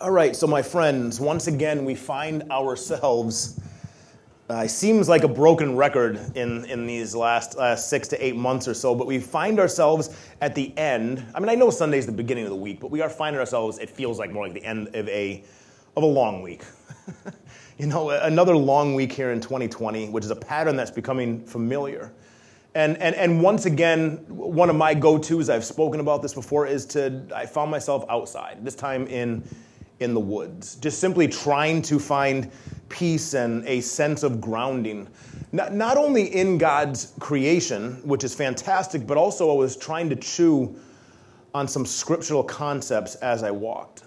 All right, so my friends, once again, we find ourselves. Uh, it seems like a broken record in, in these last, last six to eight months or so, but we find ourselves at the end. I mean, I know Sunday's the beginning of the week, but we are finding ourselves, it feels like more like the end of a, of a long week. you know, another long week here in 2020, which is a pattern that's becoming familiar. And, and, and once again, one of my go tos, I've spoken about this before, is to, I found myself outside, this time in in the woods, just simply trying to find peace and a sense of grounding. Not, not only in God's creation, which is fantastic, but also I was trying to chew on some scriptural concepts as I walked.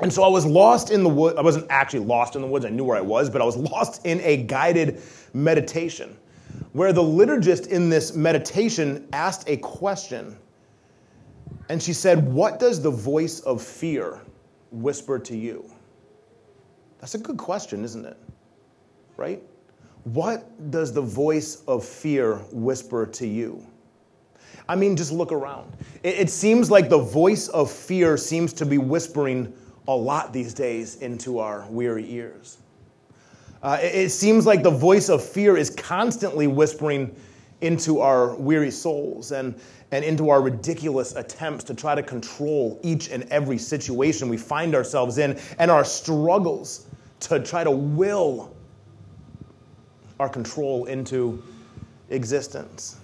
And so I was lost in the woods. I wasn't actually lost in the woods, I knew where I was, but I was lost in a guided meditation where the liturgist in this meditation asked a question. And she said, What does the voice of fear whisper to you? That's a good question, isn't it? Right? What does the voice of fear whisper to you? I mean, just look around. It, it, seems like the voice of fear seems to be whispering a lot these days into our weary ears. Uh, it, it seems like the voice of fear is constantly whispering into our weary souls. And, and into our ridiculous attempts to try to control each and every situation we find ourselves in and our struggles to try to will our control into existence.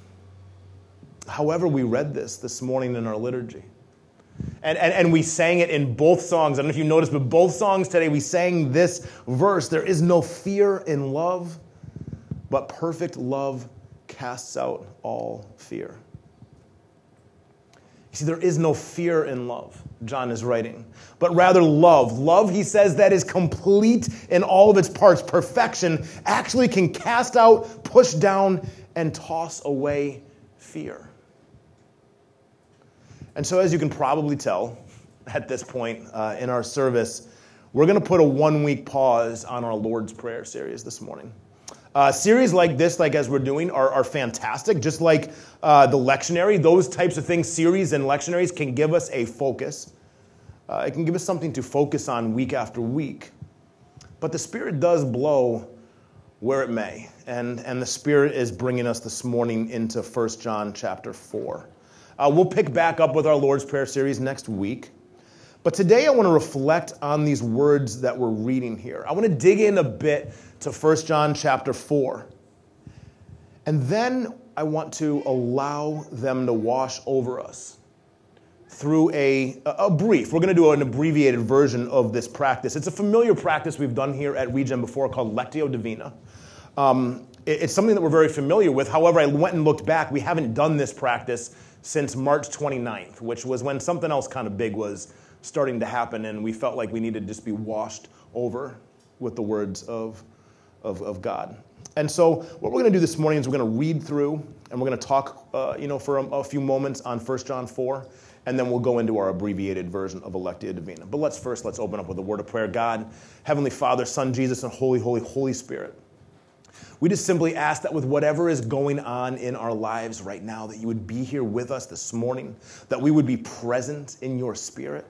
However, we read this this morning in our liturgy. And, and, and we sang it in both songs. I don't know if you noticed, but both songs today we sang this verse There is no fear in love, but perfect love casts out all fear. You see, there is no fear in love, John is writing, but rather love. Love, he says, that is complete in all of its parts. Perfection actually can cast out, push down, and toss away fear. And so, as you can probably tell at this point uh, in our service, we're going to put a one week pause on our Lord's Prayer series this morning. Uh, series like this, like as we're doing, are, are fantastic. Just like uh, the lectionary, those types of things, series and lectionaries can give us a focus. Uh, it can give us something to focus on week after week. But the Spirit does blow where it may. And, and the Spirit is bringing us this morning into 1 John chapter 4. Uh, we'll pick back up with our Lord's Prayer series next week. But today I want to reflect on these words that we're reading here. I want to dig in a bit to 1 John chapter 4. And then I want to allow them to wash over us through a, a brief. We're going to do an abbreviated version of this practice. It's a familiar practice we've done here at Regen before called Lectio Divina. Um, it's something that we're very familiar with. However, I went and looked back. We haven't done this practice since March 29th, which was when something else kind of big was starting to happen, and we felt like we needed to just be washed over with the words of, of, of God. And so, what we're going to do this morning is we're going to read through and we're going to talk, uh, you know, for a, a, few moments on 1 John 4, and then we'll go into our abbreviated version of Lectio Divina. But let's first let's open up with a word of prayer. God, Heavenly Father, Son Jesus, and Holy, Holy, Holy Spirit. We just simply ask that with whatever is going on in our lives right now, that you would be here with us this morning, that we would be present in your spirit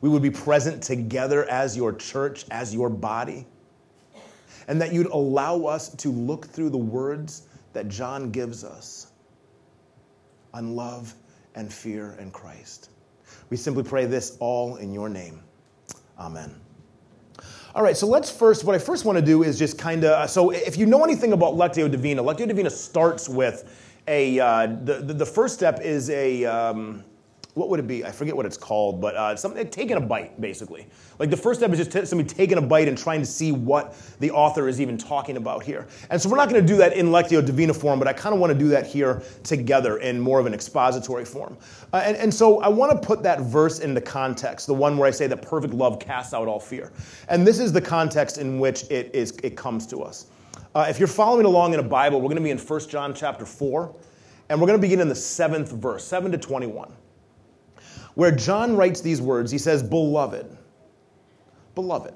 we would be present together as your church, as your body, and that you'd allow us to look through the words that John gives us on love and fear in Christ. We simply pray this all in your name. Amen. All right, so let's first, what I first want to do is just kind of, so if you know anything about Lectio Divina, Lectio Divina starts with a, uh, the, the, the, first step is a, um, what would it be? I forget what it's called, but uh, something taking a bite, basically. Like the first step is just t- somebody taking a bite and trying to see what the author is even talking about here. And so we're not going to do that in Lectio Divina form, but I kind of want to do that here together in more of an expository form. Uh, and, and so I want to put that verse into context, the one where I say that perfect love casts out all fear. And this is the context in which it, is, it comes to us. Uh, if you're following along in a Bible, we're going to be in 1 John chapter 4, and we're going to begin in the seventh verse, 7 to 21 where John writes these words. He says, Beloved, beloved,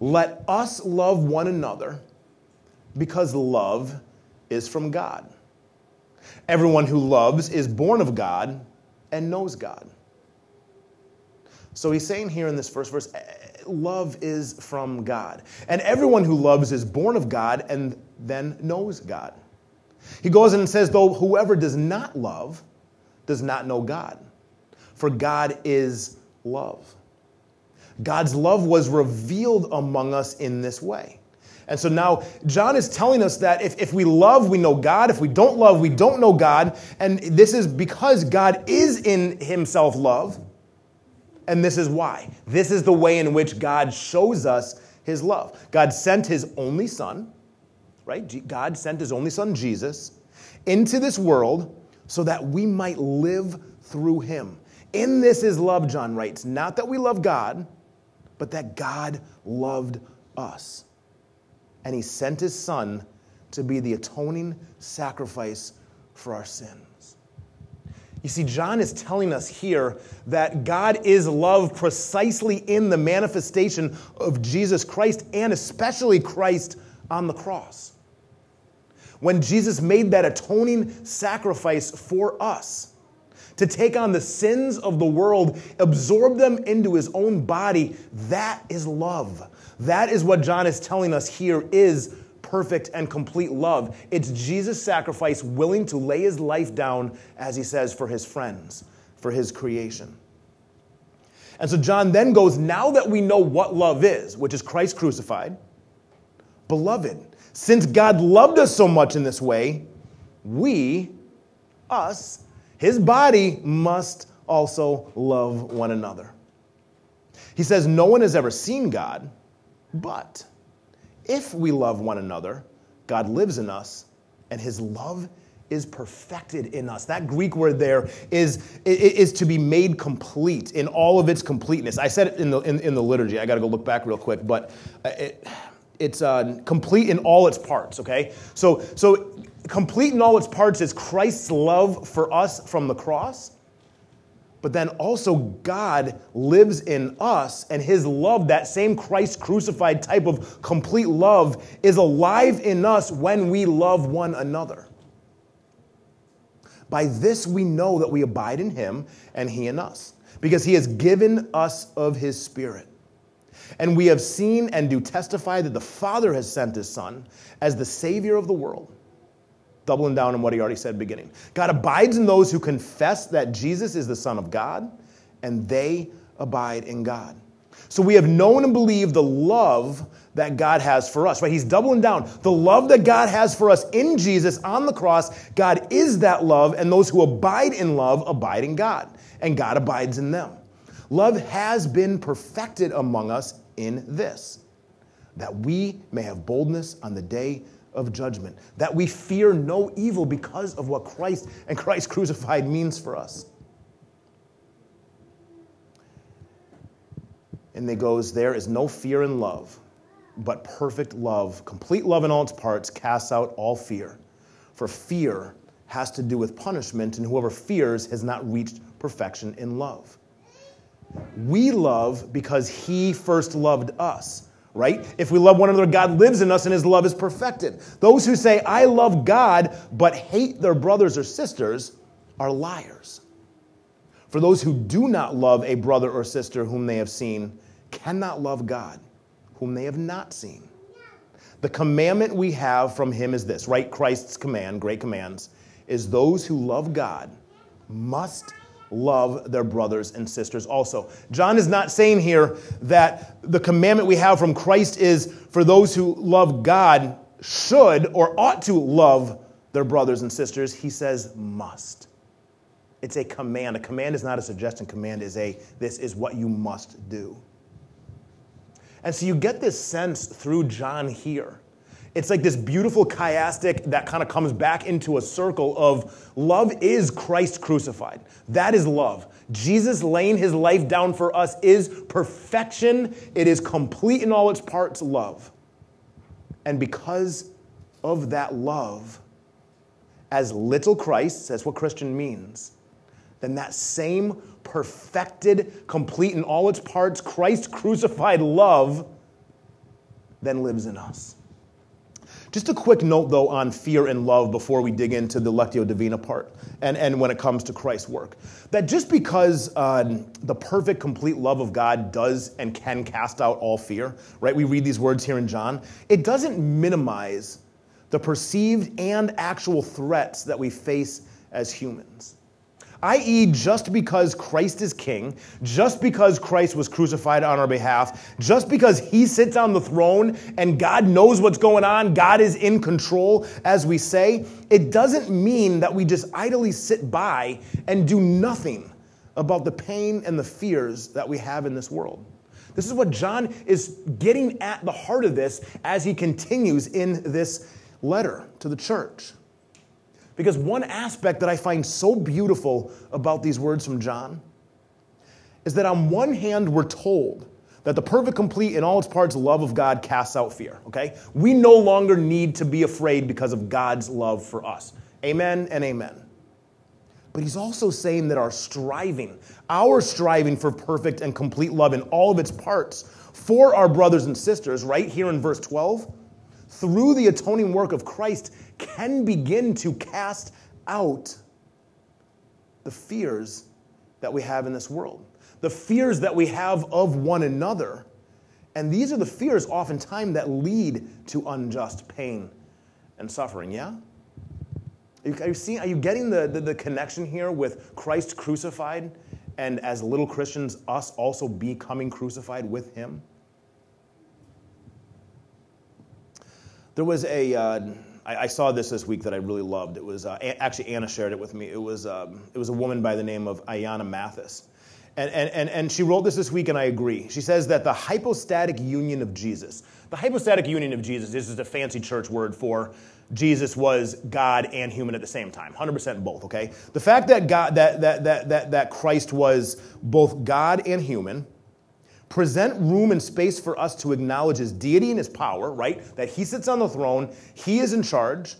let us love one another because love is from God. Everyone who loves is born of God and knows God. So he's saying here in this first verse, eh, love is from God. And everyone who loves is born of God and then knows God. He goes in and says, though whoever does not love does not know God, for God is love. God's love was revealed among us in this way. And so now John is telling us that if, if we love, we know God. If we don't love, we don't know God. And this is because God is in himself love. And this is why. This is the way in which God shows us his love. God sent his only son, right? God sent his only son, Jesus, into this world so that we might live through him. In this is love, John writes. Not that we love God, but that God loved us. And he sent his son to be the atoning sacrifice for our sins. You see, John is telling us here that God is love precisely in the manifestation of Jesus Christ and especially Christ on the cross. When Jesus made that atoning sacrifice for us, to take on the sins of the world, absorb them into his own body. That is love. That is what John is telling us here is perfect and complete love. It's Jesus' sacrifice, willing to lay his life down, as he says, for his friends, for his creation. And so John then goes, now that we know what love is, which is Christ crucified, beloved, since God loved us so much in this way, we, us, his body must also love one another. He says, No one has ever seen God, but if we love one another, God lives in us, and his love is perfected in us. That Greek word there is, is to be made complete in all of its completeness. I said it in the, in, in the liturgy. I got to go look back real quick, but uh, it, it's uh, complete in all its parts, okay? So, so complete in all its parts is Christ's love for us from the cross. But then also, God lives in us, and his love, that same Christ crucified type of complete love, is alive in us when we love one another. By this we know that we abide in him and he in us, because he has given us of his Spirit. And we have seen and do testify that the Father has sent his Son as the Savior of the world doubling down on what he already said beginning. God abides in those who confess that Jesus is the Son of God, and they abide in God. So we have known and believed the love that God has for us, right? He's doubling down. The love that God has for us in Jesus on the cross, God is that love, and those who abide in love abide in God, and God abides in them. Love has been perfected among us in this, that we may have boldness on the day of judgment, that we fear no evil because of what Christ and Christ crucified means for us. And it goes, There is no fear in love, but perfect love, complete love in all its parts, casts out all fear. For fear has to do with punishment, and whoever fears has not reached perfection in love. We love because he first loved us right? If we love one another, God lives in us and his love is perfected. Those who say, I love God, but hate their brothers or sisters, are liars. For those who do not love a brother or sister whom they have seen cannot love God, whom they have not seen. The commandment we have from him is this, right? Christ's command, great commands, is those who love God must love their brothers and sisters also. John is not saying here that the commandment we have from Christ is for those who love God should or ought to love their brothers and sisters. He says must. It's a command. A command is not a suggestion, command is a this is what you must do. And so you get this sense through John here it's like this beautiful chiastic that kind of comes back into a circle of love is Christ crucified. That is love. Jesus laying his life down for us is perfection. It is complete in all its parts love. And because of that love, as little Christ, that's what Christian means, then that same perfected, complete in all its parts, Christ crucified love then lives in us. Just a quick note, though, on fear and love before we dig into the Lectio Divina part and, and when it comes to Christ's work. That just because uh, the perfect, complete love of God does and can cast out all fear, right? We read these words here in John, it doesn't minimize the perceived and actual threats that we face as humans i.e., just because Christ is king, just because Christ was crucified on our behalf, just because he sits on the throne and God knows what's going on, God is in control, as we say, it doesn't mean that we just idly sit by and do nothing about the pain and the fears that we have in this world. This is what John is getting at the heart of this as he continues in this letter to the church. Because one aspect that I find so beautiful about these words from John is that on one hand, we're told that the perfect, complete, in all its parts love of God casts out fear, okay? We no longer need to be afraid because of God's love for us. Amen and amen. But he's also saying that our striving, our striving for perfect and complete love in all of its parts for our brothers and sisters, right here in verse 12, through the atoning work of Christ, can begin to cast out the fears that we have in this world, the fears that we have of one another. And these are the fears oftentimes that lead to unjust pain and suffering, yeah? Are you, are you, seeing, are you getting the, the, the connection here with Christ crucified and as little Christians, us also becoming crucified with him? There was a, uh, I, I, saw this this week that I really loved. It was uh, actually Anna shared it with me. It was um, it was a woman by the name of Ayana Mathis. And, and, and, and she wrote this this week, and I agree. She says that the hypostatic union of Jesus, the hypostatic union of Jesus, this is a fancy church word for Jesus was God and human at the same time, 100% both, okay? The fact that, God, that, that, that, that, that Christ was both God and human, present room and space for us to acknowledge his deity and his power, right? That he sits on the throne, he is in charge.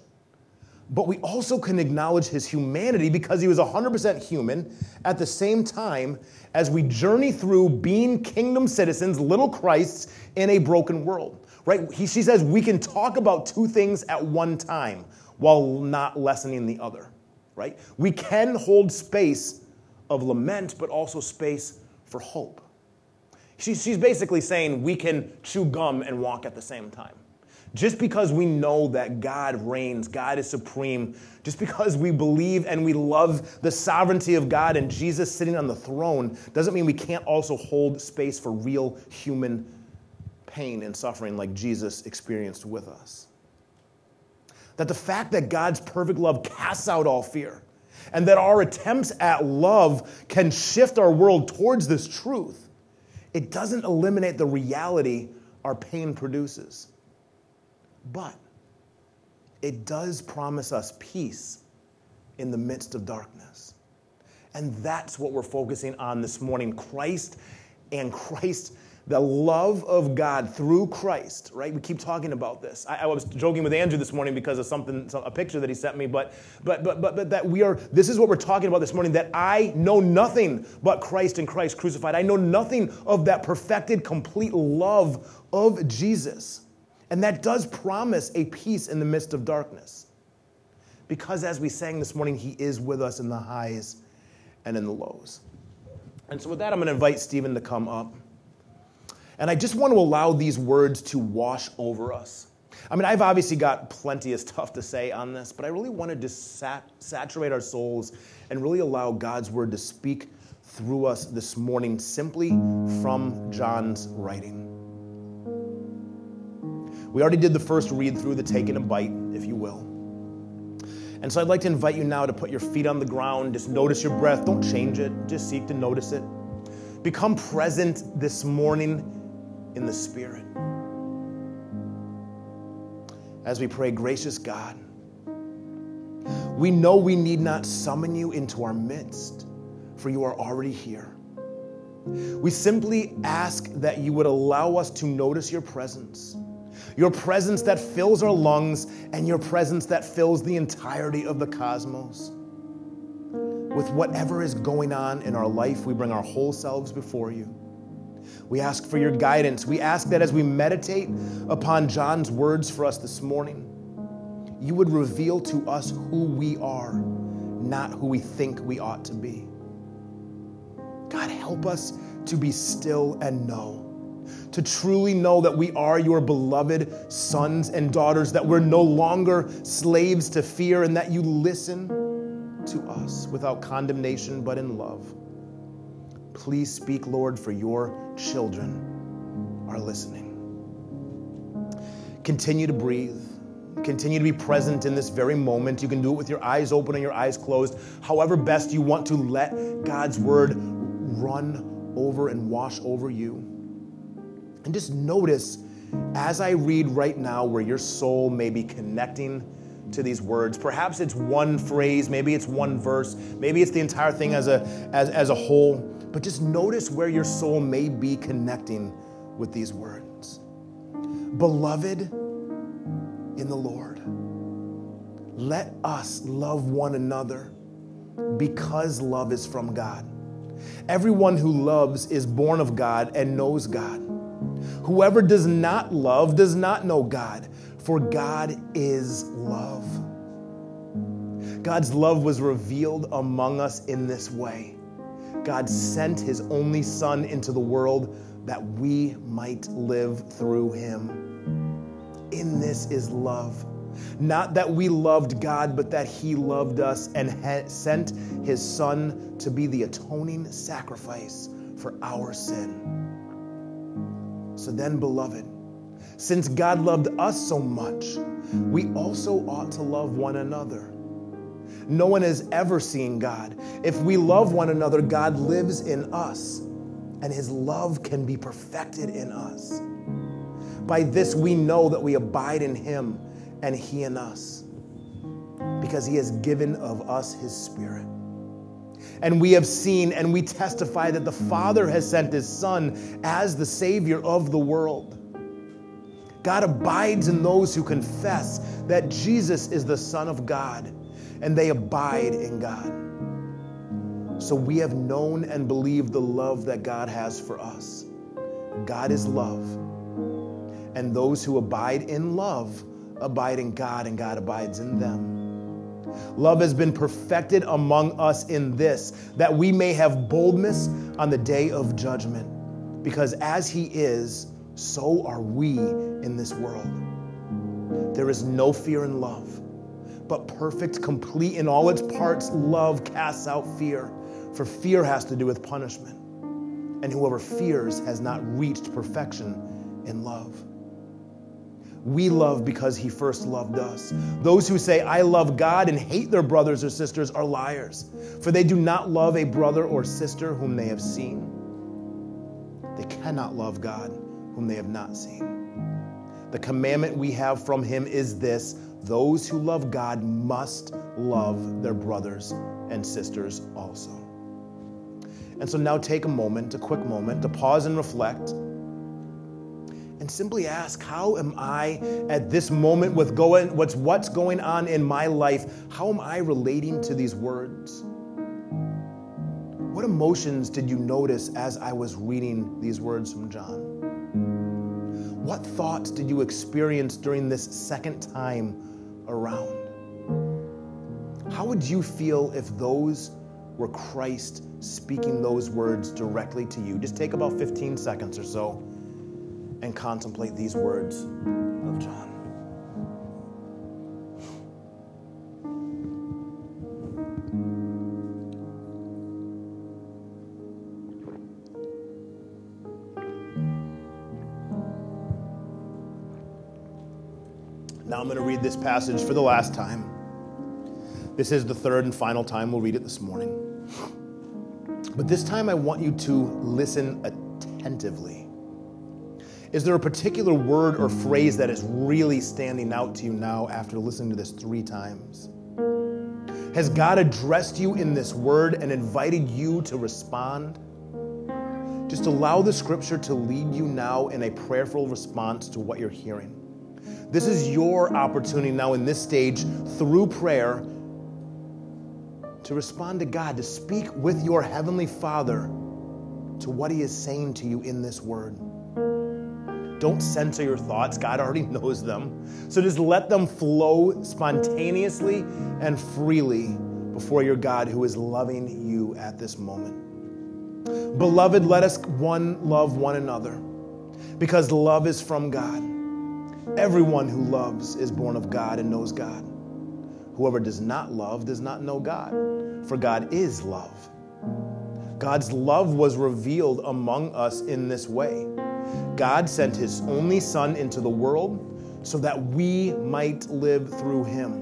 But we also can acknowledge his humanity because he was 100% human at the same time as we journey through being kingdom citizens, little Christs in a broken world, right? He, she says we can talk about two things at one time while not lessening the other, right? We can hold space of lament, but also space for hope. She's basically saying we can chew gum and walk at the same time. Just because we know that God reigns, God is supreme, just because we believe and we love the sovereignty of God and Jesus sitting on the throne, doesn't mean we can't also hold space for real human pain and suffering like Jesus experienced with us. That the fact that God's perfect love casts out all fear, and that our attempts at love can shift our world towards this truth, it doesn't eliminate the reality our pain produces. But it does promise us peace in the midst of darkness. And that's what we're focusing on this morning Christ and Christ, the love of God through Christ, right? We keep talking about this. I, I, was joking with Andrew this morning because of something, a picture that he sent me, but, but, but, but, but that we are, this is what we're talking about this morning that I know nothing but Christ and Christ crucified. I know nothing of that perfected, complete love of Jesus. And that does promise a peace in the midst of darkness. Because as we sang this morning, He is with us in the highs and in the lows. And so, with that, I'm going to invite Stephen to come up. And I just want to allow these words to wash over us. I mean, I've obviously got plenty of stuff to say on this, but I really wanted to sat- saturate our souls and really allow God's word to speak through us this morning simply from John's writing. We already did the first read through, the taking a bite, if you will. And so I'd like to invite you now to put your feet on the ground. Just notice your breath. Don't change it, just seek to notice it. Become present this morning in the Spirit. As we pray, gracious God, we know we need not summon you into our midst, for you are already here. We simply ask that you would allow us to notice your presence your presence that fills our lungs, and your presence that fills the entirety of the cosmos. With whatever is going on in our life, we bring our whole selves before you. We ask for your guidance. We ask that as we meditate upon John's words for us this morning, you would reveal to us who we are, not who we think we ought to be. God, help us to be still and know to truly know that we are your beloved sons and daughters, that we're no longer slaves to fear, and that you listen to us without condemnation but in love. Please speak, Lord, for your children are listening. Continue to breathe. Continue to be present in this very moment. You can do it with your eyes open and your eyes closed. However, best you want to let God's word run over and wash over you. And just notice as I read right now where your soul may be connecting to these words. Perhaps it's one phrase, maybe it's one verse, maybe it's the entire thing as a, as, as a whole. But just notice where your soul may be connecting with these words. Beloved in the Lord, let us love one another because love is from God. Everyone who loves is born of God and knows God. Whoever does not love does not know God, for God is love. God's love was revealed among us in this way. God sent his only Son into the world that we might live through him. In this is love. Not that we loved God, but that He loved us and ha- sent His Son to be the atoning sacrifice for our sin. So then, beloved, since God loved us so much, we also ought to love one another. No one has ever seen God. If we love one another, God lives in us, and his love can be perfected in us. By this we know that we abide in him and he in us, because he has given of us his spirit. And we have seen and we testify that the Father has sent his Son as the Savior of the world. God abides in those who confess that Jesus is the Son of God, and they abide in God. So we have known and believed the love that God has for us. God is love. And those who abide in love abide in God, and God abides in them. Love has been perfected among us in this, that we may have boldness on the day of judgment. Because as He is, so are we in this world. There is no fear in love, but perfect, complete in all its parts, love casts out fear. For fear has to do with punishment. And whoever fears has not reached perfection in love. We love because he first loved us. Those who say, I love God and hate their brothers or sisters are liars, for they do not love a brother or sister whom they have seen. They cannot love God whom they have not seen. The commandment we have from him is this those who love God must love their brothers and sisters also. And so now take a moment, a quick moment, to pause and reflect and simply ask, how am I at this moment with going, what's, what's going on in my life? How am I relating to these words? What emotions did you notice as I was reading these words from John? What thoughts did you experience during this second time around? How would you feel if those were Christ speaking those words directly to you? Just take about 15 seconds or so and contemplate these words of John. I'm going to read this passage for the last time. This is the third and final time we'll read it this morning. But this time I want you to listen attentively. Is there a particular word or phrase that is really standing out to you now after listening to this three times? Has God addressed you in this word and invited you to respond? Just allow the scripture to lead you now in a prayerful response to what you're hearing. This is your opportunity now in this stage through prayer to respond to God, to speak with your Heavenly Father to what He is saying to you in this word. Don't censor your thoughts. God already knows them. So just let them flow spontaneously and freely before your God who is loving you at this moment. Beloved, let us one love one another because love is from God. Everyone who loves is born of God and knows God. Whoever does not love does not know God, for God is love. God's love was revealed among us in this way. God sent his only Son into the world so that we might live through him.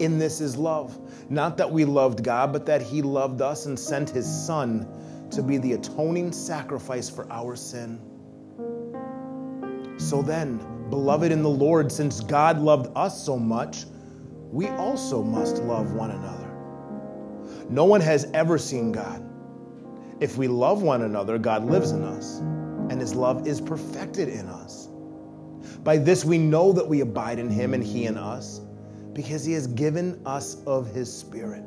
In this is love. Not that we loved God, but that he loved us and sent his Son to be the atoning sacrifice for our sin. So then, beloved in the Lord, since God loved us so much, we also must love one another. No one has ever seen God. If we love one another, God lives in us, and his love is perfected in us. By this we know that we abide in him and he in us, because he has given us of his Spirit.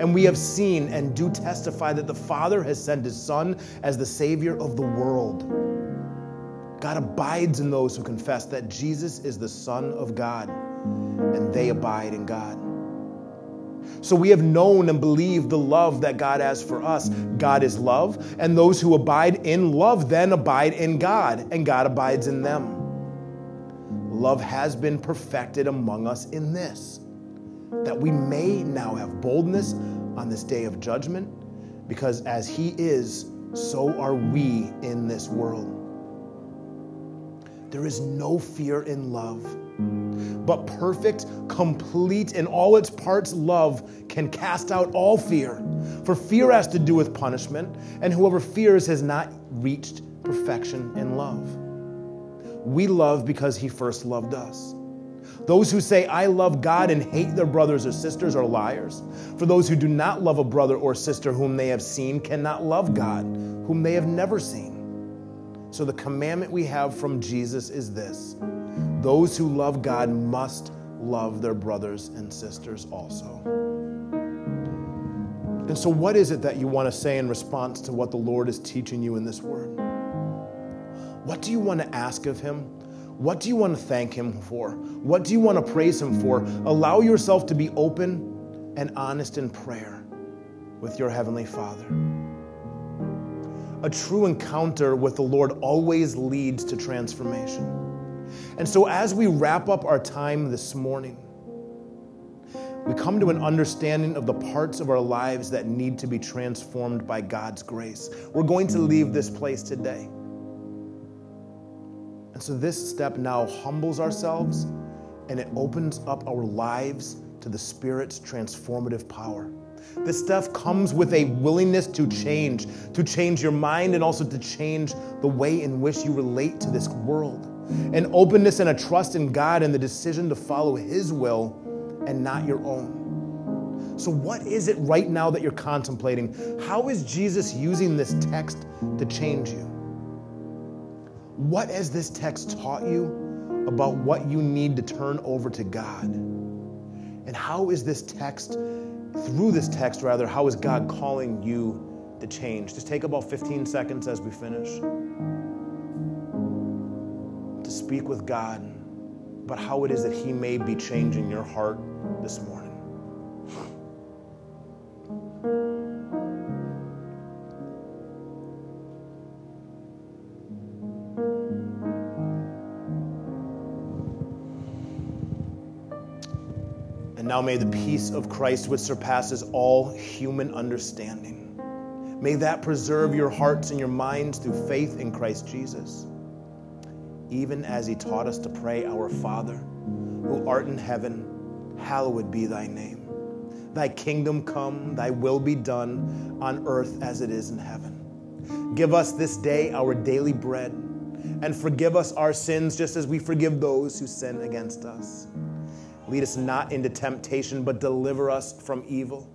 And we have seen and do testify that the Father has sent his Son as the Savior of the world. God abides in those who confess that Jesus is the Son of God, and they abide in God. So we have known and believed the love that God has for us. God is love, and those who abide in love then abide in God, and God abides in them. Love has been perfected among us in this, that we may now have boldness on this day of judgment, because as He is, so are we in this world. There is no fear in love, but perfect, complete in all its parts love can cast out all fear. For fear has to do with punishment, and whoever fears has not reached perfection in love. We love because he first loved us. Those who say, I love God and hate their brothers or sisters are liars. For those who do not love a brother or sister whom they have seen cannot love God, whom they have never seen. So the commandment we have from Jesus is this those who love God must love their brothers and sisters also. And so, what is it that you want to say in response to what the Lord is teaching you in this word? What do you want to ask of Him? What do you want to thank Him for? What do you want to praise Him for? Allow yourself to be open and honest in prayer with your Heavenly Father a true encounter with the Lord always leads to transformation. And so, as we wrap up our time this morning, we come to an understanding of the parts of our lives that need to be transformed by God's grace. We're going to leave this place today. And so, this step now humbles ourselves and it opens up our lives to the Spirit's transformative power. This stuff comes with a willingness to change, to change your mind and also to change the way in which you relate to this world. An openness and a trust in God and the decision to follow His will and not your own. So, what is it right now that you're contemplating? How is Jesus using this text to change you? What has this text taught you about what you need to turn over to God? And how is this text through this text, rather, how is God calling you to change? Just take about 15 seconds as we finish to speak with God about how it is that He may be changing your heart this morning. Now may the peace of Christ, which surpasses all human understanding, may that preserve your hearts and your minds through faith in Christ Jesus, even as he taught us to pray, Our Father, who art in heaven, hallowed be thy name. Thy kingdom come, thy will be done on earth as it is in heaven. Give us this day our daily bread, and forgive us our sins just as we forgive those who sin against us Lead us not into temptation, but deliver us from evil.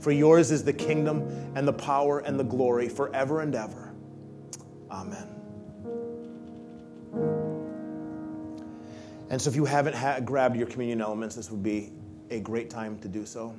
For yours is the kingdom and the power and the glory forever and ever. Amen. And so, if you haven't ha- grabbed your communion elements, this would be a great time to do so.